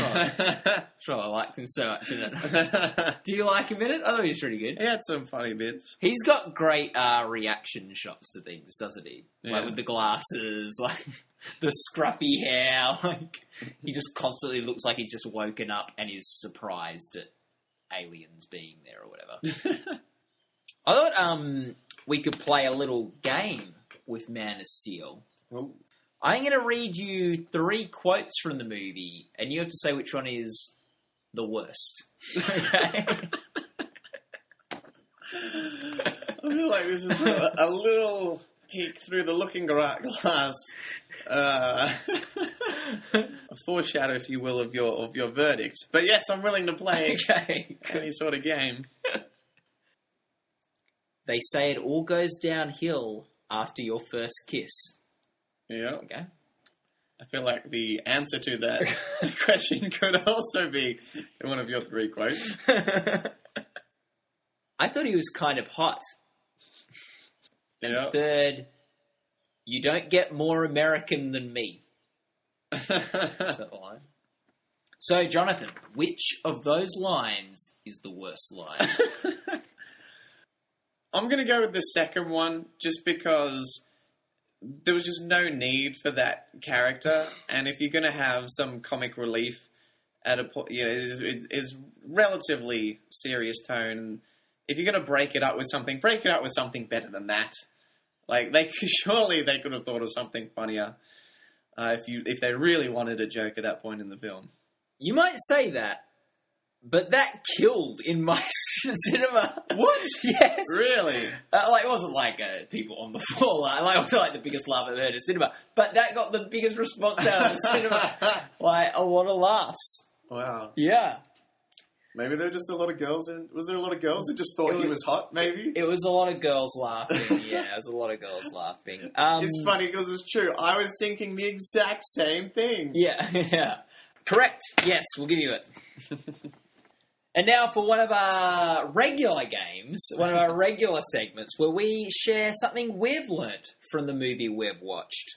[SPEAKER 2] Sure, I liked him so much in it. Do you like him in it? I thought he was pretty good.
[SPEAKER 1] he had some funny bits.
[SPEAKER 2] He's got great uh, reaction shots to things, doesn't he?
[SPEAKER 1] Yeah.
[SPEAKER 2] Like with the glasses, like the scruffy hair. Like he just constantly looks like he's just woken up and is surprised at aliens being there or whatever. I thought um, we could play a little game with Man of Steel.
[SPEAKER 1] Oh.
[SPEAKER 2] I'm going to read you three quotes from the movie, and you have to say which one is the worst. Okay.
[SPEAKER 1] I feel like this is a, a little peek through the looking glass, uh, a foreshadow, if you will, of your of your verdict. But yes, I'm willing to play
[SPEAKER 2] okay.
[SPEAKER 1] any sort of game.
[SPEAKER 2] They say it all goes downhill after your first kiss.
[SPEAKER 1] Yeah,
[SPEAKER 2] Okay.
[SPEAKER 1] I feel like the answer to that question could also be in one of your three quotes.
[SPEAKER 2] I thought he was kind of hot.
[SPEAKER 1] Yeah.
[SPEAKER 2] Third, you don't get more American than me. Is that the line? So, Jonathan, which of those lines is the worst line?
[SPEAKER 1] I'm going to go with the second one just because there was just no need for that character. And if you're going to have some comic relief at a point, you know, it's relatively serious tone. If you're going to break it up with something, break it up with something better than that. Like they surely they could have thought of something funnier uh, if you if they really wanted a joke at that point in the film.
[SPEAKER 2] you might say that, but that killed in my cinema.
[SPEAKER 1] What?
[SPEAKER 2] yes.
[SPEAKER 1] Really?
[SPEAKER 2] Uh, like it wasn't like uh, people on the floor. Like, like it wasn't like the biggest laugh I've heard in cinema, but that got the biggest response out of the cinema. Like a lot of laughs.
[SPEAKER 1] wow.
[SPEAKER 2] Yeah,
[SPEAKER 1] Maybe there were just a lot of girls in. Was there a lot of girls who just thought
[SPEAKER 2] It
[SPEAKER 1] he
[SPEAKER 2] was-
[SPEAKER 1] was hot? Maybe.
[SPEAKER 2] it was a lot of girls laughing. Yeah, it was a lot of girls laughing. Um,
[SPEAKER 1] it's funny because it's true. I was thinking the exact same thing.
[SPEAKER 2] Yeah, yeah. Correct. Yes, we'll give you it. And now for one of our regular games, one of our regular segments where we share something we've learnt from the movie we've watched.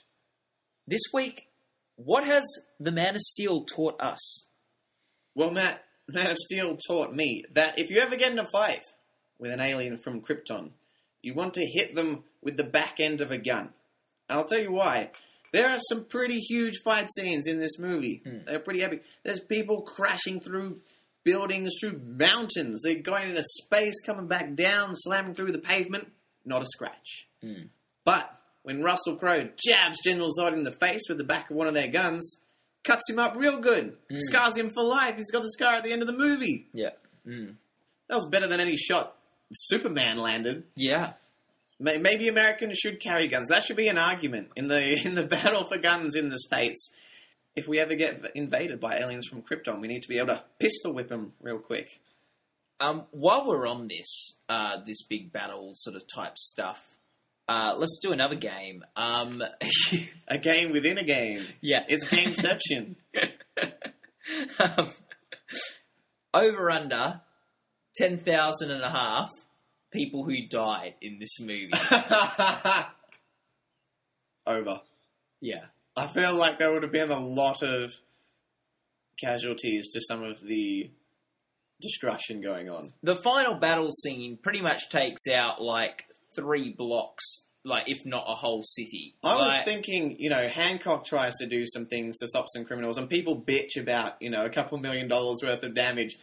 [SPEAKER 2] This week, what has The Man of Steel taught us?
[SPEAKER 1] Well, Matt, Man of Steel taught me that if you ever get in a fight with an alien from Krypton, you want to hit them with the back end of a gun. And I'll tell you why. There are some pretty huge fight scenes in this movie. Hmm. They're pretty epic. There's people crashing through buildings, through mountains. They're going into space, coming back down, slamming through the pavement. Not a scratch. But when Russell Crowe jabs General Zod in the face with the back of one of their guns, cuts him up real good, scars him for life. He's got the scar at the end of the movie.
[SPEAKER 2] Yeah. Mm.
[SPEAKER 1] That was better than any shot Superman landed.
[SPEAKER 2] Yeah.
[SPEAKER 1] Maybe Americans should carry guns. That should be an argument in the in the battle for guns in the states. If we ever get invaded by aliens from Krypton, we need to be able to pistol whip them real quick.
[SPEAKER 2] Um, while we're on this, uh, this big battle sort of type stuff, uh, let's do another game. Um,
[SPEAKER 1] A game within a game.
[SPEAKER 2] yeah,
[SPEAKER 1] It's gameception.
[SPEAKER 2] um, over under 10,000 and a half people who died in this movie.
[SPEAKER 1] Over.
[SPEAKER 2] yeah.
[SPEAKER 1] I feel like there would have been a lot of casualties to some of the destruction going on.
[SPEAKER 2] The final battle scene pretty much takes out like three blocks, like if not a whole city.
[SPEAKER 1] I was thinking, you know, Hancock tries to do some things to stop some criminals, and people bitch about, you know, a couple million dollars worth of damage.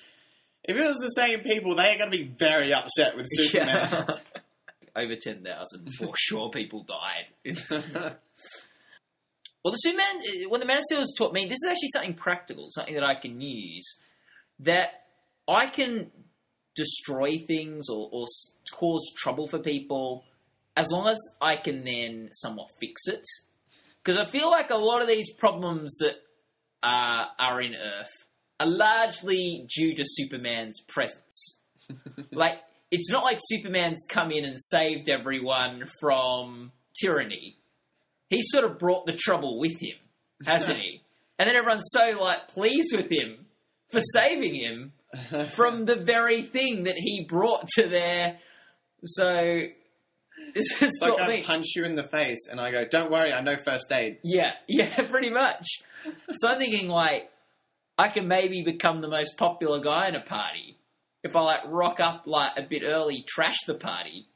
[SPEAKER 1] If it was the same people, they're going to be very upset with Superman.
[SPEAKER 2] Yeah. Over 10,000 for sure people died. Well, the Superman, when the Man of Steel has taught me, this is actually something practical, something that I can use. That I can destroy things or, or cause trouble for people as long as I can then somewhat fix it. Because I feel like a lot of these problems that uh, are in Earth are largely due to Superman's presence. like, it's not like Superman's come in and saved everyone from tyranny he sort of brought the trouble with him, hasn't he? And then everyone's so like pleased with him for saving him from the very thing that he brought to their. So this is
[SPEAKER 1] like
[SPEAKER 2] I mean.
[SPEAKER 1] punch you in the face, and I go, "Don't worry, I know first aid."
[SPEAKER 2] Yeah, yeah, pretty much. So I'm thinking like I can maybe become the most popular guy in a party if I like rock up like a bit early, trash the party,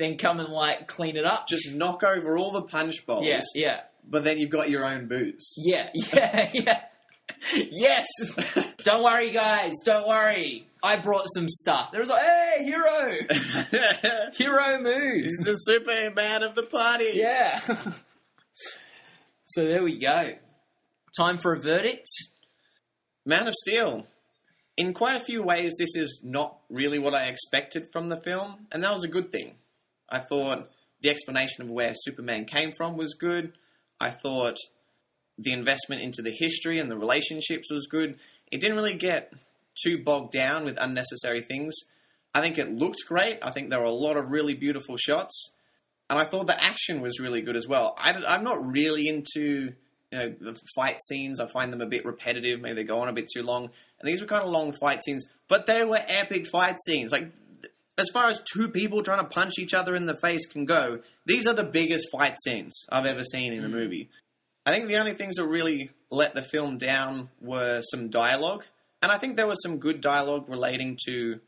[SPEAKER 2] then come and like clean it up.
[SPEAKER 1] Just knock over all the punch bowls,
[SPEAKER 2] yeah, yeah.
[SPEAKER 1] but then you've got your own booze.
[SPEAKER 2] Yeah, yeah, yeah. Yes. don't worry, guys. Don't worry. I brought some stuff. There was like, hey, hero, hero moves.
[SPEAKER 1] He's the Superman of the party.
[SPEAKER 2] Yeah. so there we go. Time for a verdict.
[SPEAKER 1] Man of Steel. In quite a few ways, this is not really what I expected from the film, and that was a good thing. I thought the explanation of where Superman came from was good. I thought the investment into the history and the relationships was good. It didn't really get too bogged down with unnecessary things. I think it looked great. I think there were a lot of really beautiful shots. And I thought the action was really good as well. I, am not really into you know the fight scenes. I find them a bit repetitive. Maybe they go on a bit too long. And these were kind of long fight scenes, but they were epic fight scenes. Like as far as two people trying to punch each other in the face can go, these are the biggest fight scenes I've ever seen in a mm. movie. I think the only things that really let the film down were some dialogue, and I think there was some good dialogue relating to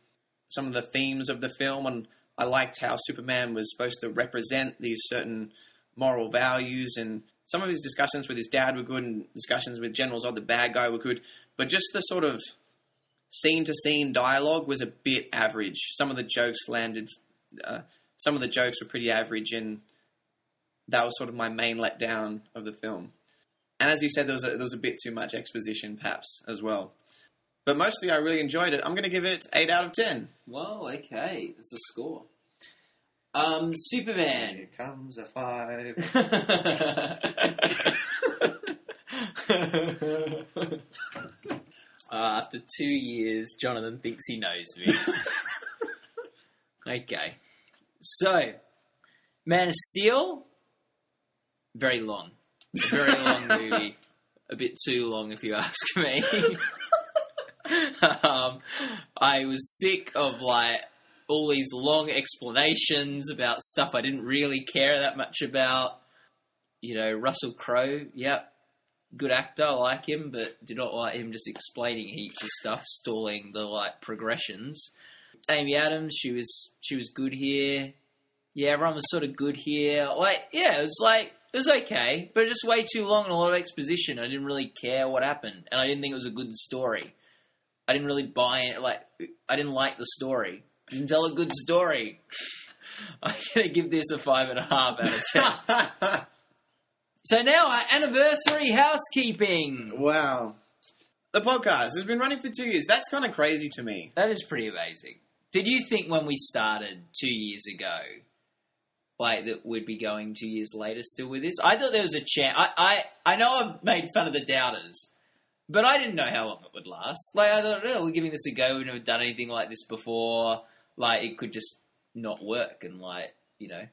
[SPEAKER 1] some of the themes of the film, and I liked how Superman was supposed to represent these certain moral values, and some of his discussions with his dad were good, and discussions with General Zod, the bad guy, were good, but just the sort of scene to scene dialogue was a bit average. Some of the jokes landed, uh, some of the jokes were pretty average, and that was sort of my main letdown of the film. And as you said, there was a, there was a bit too much exposition, perhaps as well. But mostly, I really enjoyed it. I'm going to give it eight out of ten.
[SPEAKER 2] Well, okay, that's a score. Um, Superman.
[SPEAKER 1] Here comes a five.
[SPEAKER 2] uh, after two years, Jonathan thinks he knows me. okay. So, Man of Steel, very long. A very long movie. A bit too long, if you ask me. um, I was sick of like all these long explanations about stuff I didn't really care that much about. You know, Russell Crowe, yep, good actor, I like him, but did not like him just explaining heaps of stuff, stalling the like progressions. Amy Adams, she was she was good here. yeah, everyone was sort of good here. Like, yeah, it was like it was okay, but just way too long and a lot of exposition. I didn't really care what happened, and I didn't think it was a good story. I didn't really buy it. Like, I didn't like the story. Didn't tell a good story. I'm gonna give this a five and a half out of ten. so now our anniversary housekeeping.
[SPEAKER 1] wow. The podcast has been running for two years. That's kind of crazy to me.
[SPEAKER 2] That is pretty amazing. Did you think when we started two years ago, like that we'd be going two years later still with this? I thought there was a chance. I, I, I know I've made fun of the doubters, but I didn't know how long it would last. Like I thought, oh, we're giving this a go. We've never done anything like this before. Like it could just not work, and like you know,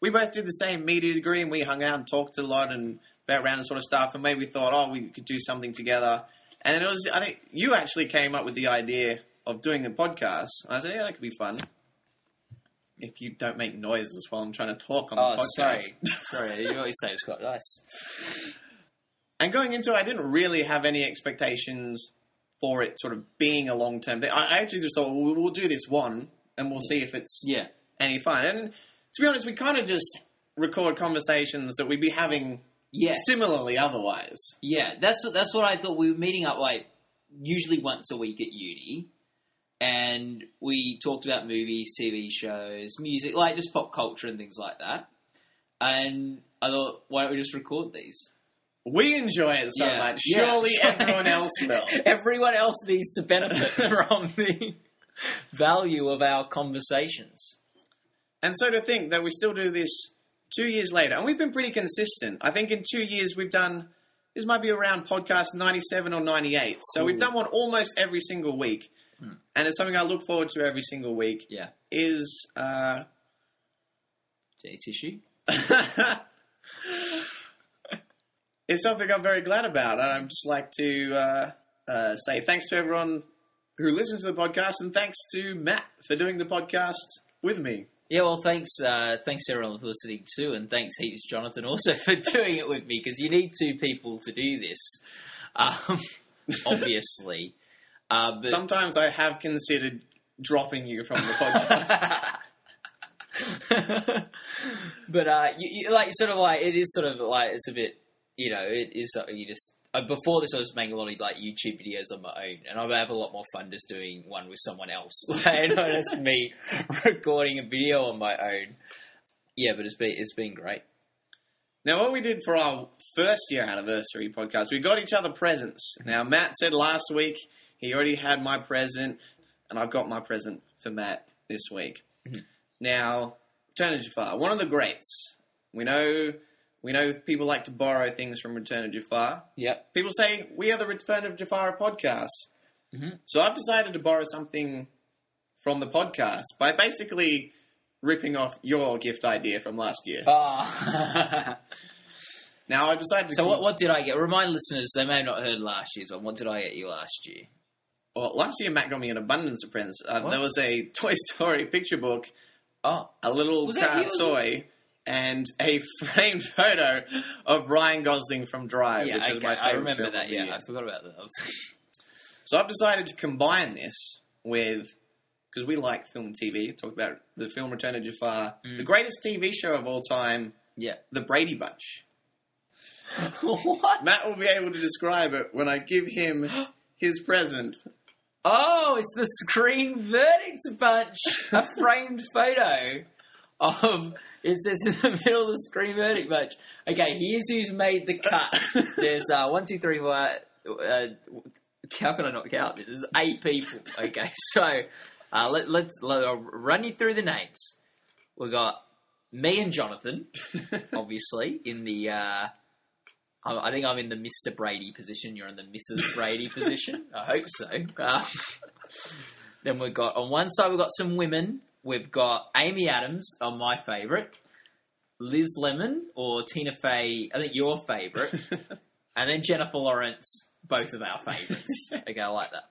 [SPEAKER 1] We both did the same media degree and we hung out and talked a lot and about random sort of stuff. And maybe we thought, oh, we could do something together. And it was, I think you actually came up with the idea of doing a podcast. And I said, yeah, that could be fun. If you don't make noises while I'm trying to talk on
[SPEAKER 2] oh
[SPEAKER 1] the podcast.
[SPEAKER 2] sorry, sorry, you always say it's quite nice.
[SPEAKER 1] And going into it, I didn't really have any expectations for it sort of being a long term thing. I actually just thought, well, we'll do this one and we'll see if it's
[SPEAKER 2] Yeah,
[SPEAKER 1] any fun. And to be honest, we kind of just record conversations that we'd be having
[SPEAKER 2] yes,
[SPEAKER 1] similarly otherwise.
[SPEAKER 2] Yeah, that's that's what I thought. We were meeting up like usually once a week at uni, and we talked about movies, TV shows, music, like just pop culture and things like that. And I thought, why don't we just record these?
[SPEAKER 1] We enjoy it so
[SPEAKER 2] Yeah,
[SPEAKER 1] much.
[SPEAKER 2] yeah.
[SPEAKER 1] Surely everyone else will.
[SPEAKER 2] Everyone else needs to benefit from the value of our conversations.
[SPEAKER 1] And so to think that we still do this two years later, and we've been pretty consistent. I think in two years we've done this might be around podcast ninety seven or ninety eight. So we've done one almost every single week,
[SPEAKER 2] Hmm.
[SPEAKER 1] and it's something I look forward to every single week.
[SPEAKER 2] Yeah,
[SPEAKER 1] Is uh,
[SPEAKER 2] J tissue.
[SPEAKER 1] is something I'm very glad about, and I'd just like to uh, uh, say thanks to everyone who listens to the podcast, and thanks to Matt for doing the podcast with me.
[SPEAKER 2] Yeah, well, thanks, uh, thanks everyone for listening too, and thanks heaps, Jonathan, also for doing it with me because you need two people to do this, um, obviously. Uh, but
[SPEAKER 1] Sometimes I have considered dropping you from the podcast.
[SPEAKER 2] but uh, you, you, like sort of like it is sort of like it's a bit you know it is you just before this I was making a lot of like YouTube videos on my own and I have a lot more fun just doing one with someone else like not just me recording a video on my own. Yeah, but it's been it's been great.
[SPEAKER 1] Now, what we did for our first year anniversary podcast, we got each other presents. Now, Matt said last week he already had my present, and I've got my present for Matt this week.
[SPEAKER 2] Mhm.
[SPEAKER 1] Now, Return of Jafar, one of the greats. We know, we know people like to borrow things from Return of Jafar.
[SPEAKER 2] Yep.
[SPEAKER 1] People say we are the Return of Jafar podcast.
[SPEAKER 2] Mhm.
[SPEAKER 1] So I've decided to borrow something from the podcast by basically ripping off your gift idea from last year.
[SPEAKER 2] Ah.
[SPEAKER 1] Now I've decided to.
[SPEAKER 2] so what what did I get? Remind listeners they may have not heard last year's one. What did I get you last year?
[SPEAKER 1] Well, last year Matt got me an abundance of presents. Uh, there was a Toy Story picture book,
[SPEAKER 2] Oh,
[SPEAKER 1] a little
[SPEAKER 2] Was that
[SPEAKER 1] car
[SPEAKER 2] yours?
[SPEAKER 1] toy, and a framed photo of Ryan Gosling from Drive,
[SPEAKER 2] yeah,
[SPEAKER 1] which is
[SPEAKER 2] okay,
[SPEAKER 1] my
[SPEAKER 2] I
[SPEAKER 1] favorite
[SPEAKER 2] remember
[SPEAKER 1] film
[SPEAKER 2] that. Yeah. I forgot about that.
[SPEAKER 1] So I've decided to combine this with because we like film and TV. Talk about the film Return of Jafar,
[SPEAKER 2] Mm.
[SPEAKER 1] the greatest TV show of all time,
[SPEAKER 2] yeah.
[SPEAKER 1] The Brady Bunch.
[SPEAKER 2] what?
[SPEAKER 1] Matt will be able to describe it when I give him his present.
[SPEAKER 2] Oh, it's the screen verdict bunch. A framed photo of it says in the middle of the screen verdict bunch. Okay, here's who's made the cut. There's uh, one, two, three, four. Uh, how can I not count this? There's eight people. Okay, so uh, let, let's let, I'll run you through the names. We've got me and Jonathan, obviously in the. Uh, I I think I'm in the Mr. Brady position. You're in the Mrs. Brady position. I hope so. Uh, then we've got on one side we've got some women. We've got Amy Adams, on my favourite, Liz Lemon or Tina Fey. I think your favourite, and then Jennifer Lawrence, both of our favourites. okay, I like that.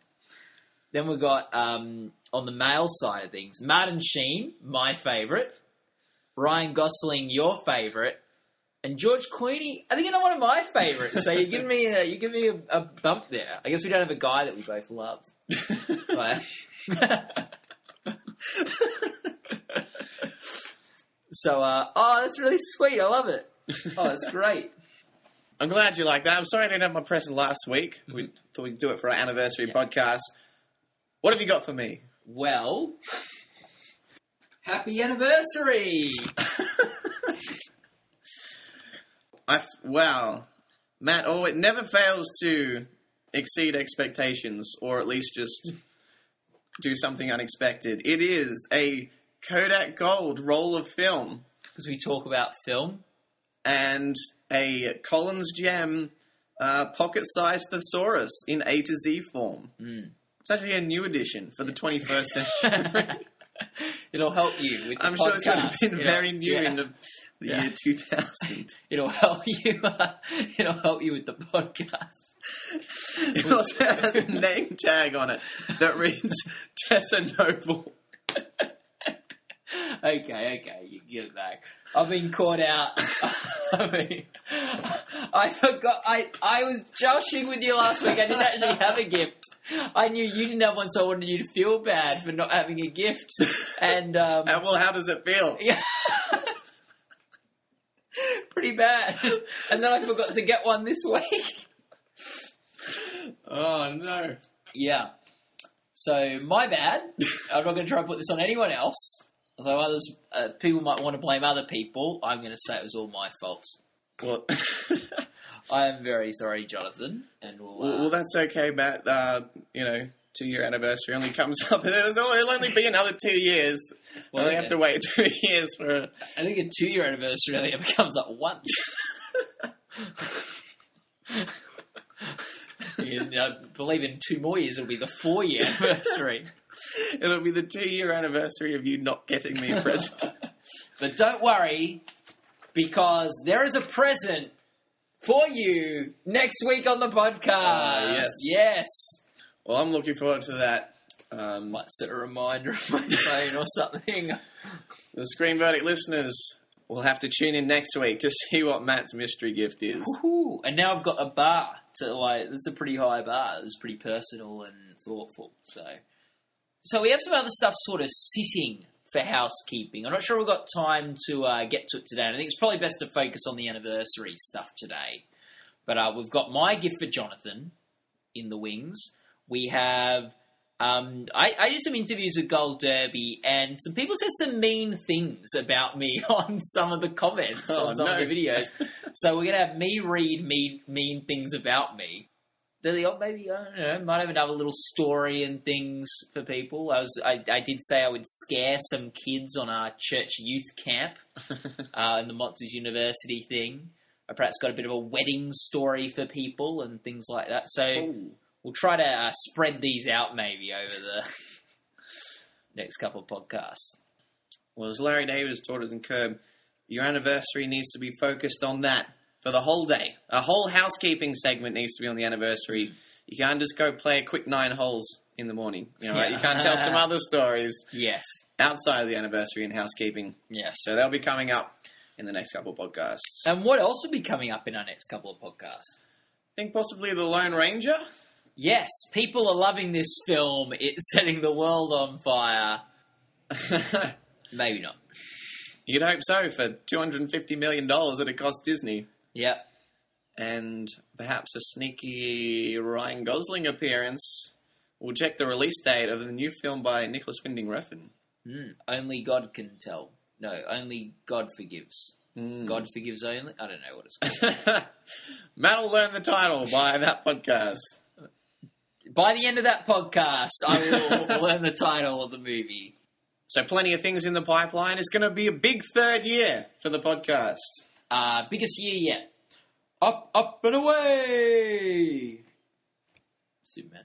[SPEAKER 2] Then we've got um, on the male side of things, Martin Sheen, my favourite, Ryan Gosling, your favourite, and George Clooney, I think you're one of my favourites. So you're giving me a, you give me a, a bump there. I guess we don't have a guy that we both love. But- So, uh, oh, that's really sweet. I love it. Oh, that's great.
[SPEAKER 1] I'm glad you like that. I'm sorry I didn't have my present last week. We thought we'd do it for our anniversary podcast. What have you got for me?
[SPEAKER 2] Well, happy anniversary!
[SPEAKER 1] I f- wow, Matt. Oh, it never fails to exceed expectations, or at least just do something unexpected. It is a Kodak Gold roll of film
[SPEAKER 2] Because we talk about film.
[SPEAKER 1] and a Collins Gem uh, pocket-sized thesaurus in A to Z form.
[SPEAKER 2] Mm.
[SPEAKER 1] It's actually a new edition for the 21st century.
[SPEAKER 2] It'll help you with
[SPEAKER 1] I'm sure this would have been very new
[SPEAKER 2] Yeah.
[SPEAKER 1] in the, the
[SPEAKER 2] Yeah.
[SPEAKER 1] year 2000.
[SPEAKER 2] It'll help you. Uh, it'll help you with the podcast.
[SPEAKER 1] It also has a name tag on it that reads Tessa Noble.
[SPEAKER 2] Okay, okay, you can get it back. I've been caught out. I mean, I forgot. I I was joshing with you last week. I didn't actually have a gift. I knew you didn't have one, so I wanted you to feel bad for not having a gift. And um,
[SPEAKER 1] Uh, well, how does it feel?
[SPEAKER 2] yeah, pretty bad. And then I forgot to get one this week.
[SPEAKER 1] Oh, no.
[SPEAKER 2] Yeah. So my bad. I'm not going to try and put this on anyone else. Although others, uh, people might want to blame other people. I'm going to say it was all my fault.
[SPEAKER 1] Well,
[SPEAKER 2] I am very sorry, Jonathan, and we'll. Uh,
[SPEAKER 1] well, that's okay, Matt. Uh, you know, two year anniversary only comes up. It'll it'll only be another two years.
[SPEAKER 2] Well,
[SPEAKER 1] we only
[SPEAKER 2] yeah.
[SPEAKER 1] have to wait two years for a.
[SPEAKER 2] I think a two-year anniversary only ever comes up once. and I believe in two more years it'll be the four-year anniversary.
[SPEAKER 1] It'll be the two year anniversary of you not getting me a present.
[SPEAKER 2] But don't worry, because there is a present for you next week on the podcast.
[SPEAKER 1] Ah, yes.
[SPEAKER 2] Yes.
[SPEAKER 1] well, I'm looking forward to that. Um,
[SPEAKER 2] Might set a reminder on my phone or something.
[SPEAKER 1] the Screen Verdict listeners will have to tune in next week to see what Matt's mystery gift is.
[SPEAKER 2] Woohoo. And now I've got a bar to like. It's a pretty high bar. It's pretty personal and thoughtful. So, so we have some other stuff sort of sitting for housekeeping. I'm not sure we've got time to uh, get to it today. And I think it's probably best to focus on the anniversary stuff today. But uh, we've got my gift for Jonathan in the wings. We have. Um, I, I did some interviews with Gold Derby, and some people said some mean things about me on some of the comments
[SPEAKER 1] Oh,
[SPEAKER 2] on some
[SPEAKER 1] no.
[SPEAKER 2] of the videos. So we're gonna have me read mean mean things about me. Do the odd maybe I don't know, might have another little story and things for people. I was I, I did say I would scare some kids on our church youth camp uh, in the Monsters University thing. I perhaps got a bit of a wedding story for people and things like that. So
[SPEAKER 1] Ooh.
[SPEAKER 2] we'll try to uh, spread these out maybe over the next couple of podcasts.
[SPEAKER 1] Well, as Larry David taught us in Curb, your anniversary needs to be focused on that for the whole day. A whole housekeeping segment needs to be on the anniversary. You can't just go play a quick nine holes in the morning. You know, right?
[SPEAKER 2] Yeah.
[SPEAKER 1] You can't tell some other stories
[SPEAKER 2] Yes,
[SPEAKER 1] outside of the anniversary in housekeeping.
[SPEAKER 2] yes.
[SPEAKER 1] So they'll be coming up in the next couple of podcasts.
[SPEAKER 2] And what else will be coming up in our next couple of podcasts?
[SPEAKER 1] I think possibly the Lone Ranger.
[SPEAKER 2] Yes, people are loving this film. It's setting the world on fire. Maybe not.
[SPEAKER 1] You'd hope so for two hundred and fifty million dollars that it cost Disney,
[SPEAKER 2] Yep.
[SPEAKER 1] and perhaps a sneaky Ryan Gosling appearance. We'll check the release date of the new film by Nicolas Winding Refn.
[SPEAKER 2] Mm, only God can tell. No, only God forgives.
[SPEAKER 1] Mm.
[SPEAKER 2] God forgives only. I don't know what it's called.
[SPEAKER 1] Matt will learn the title by that podcast.
[SPEAKER 2] By the end of that podcast, I will learn the title of the movie.
[SPEAKER 1] So, plenty of things in the pipeline. It's going to be a big third year for the podcast.
[SPEAKER 2] Uh, biggest year yet. Up, up and away. Superman.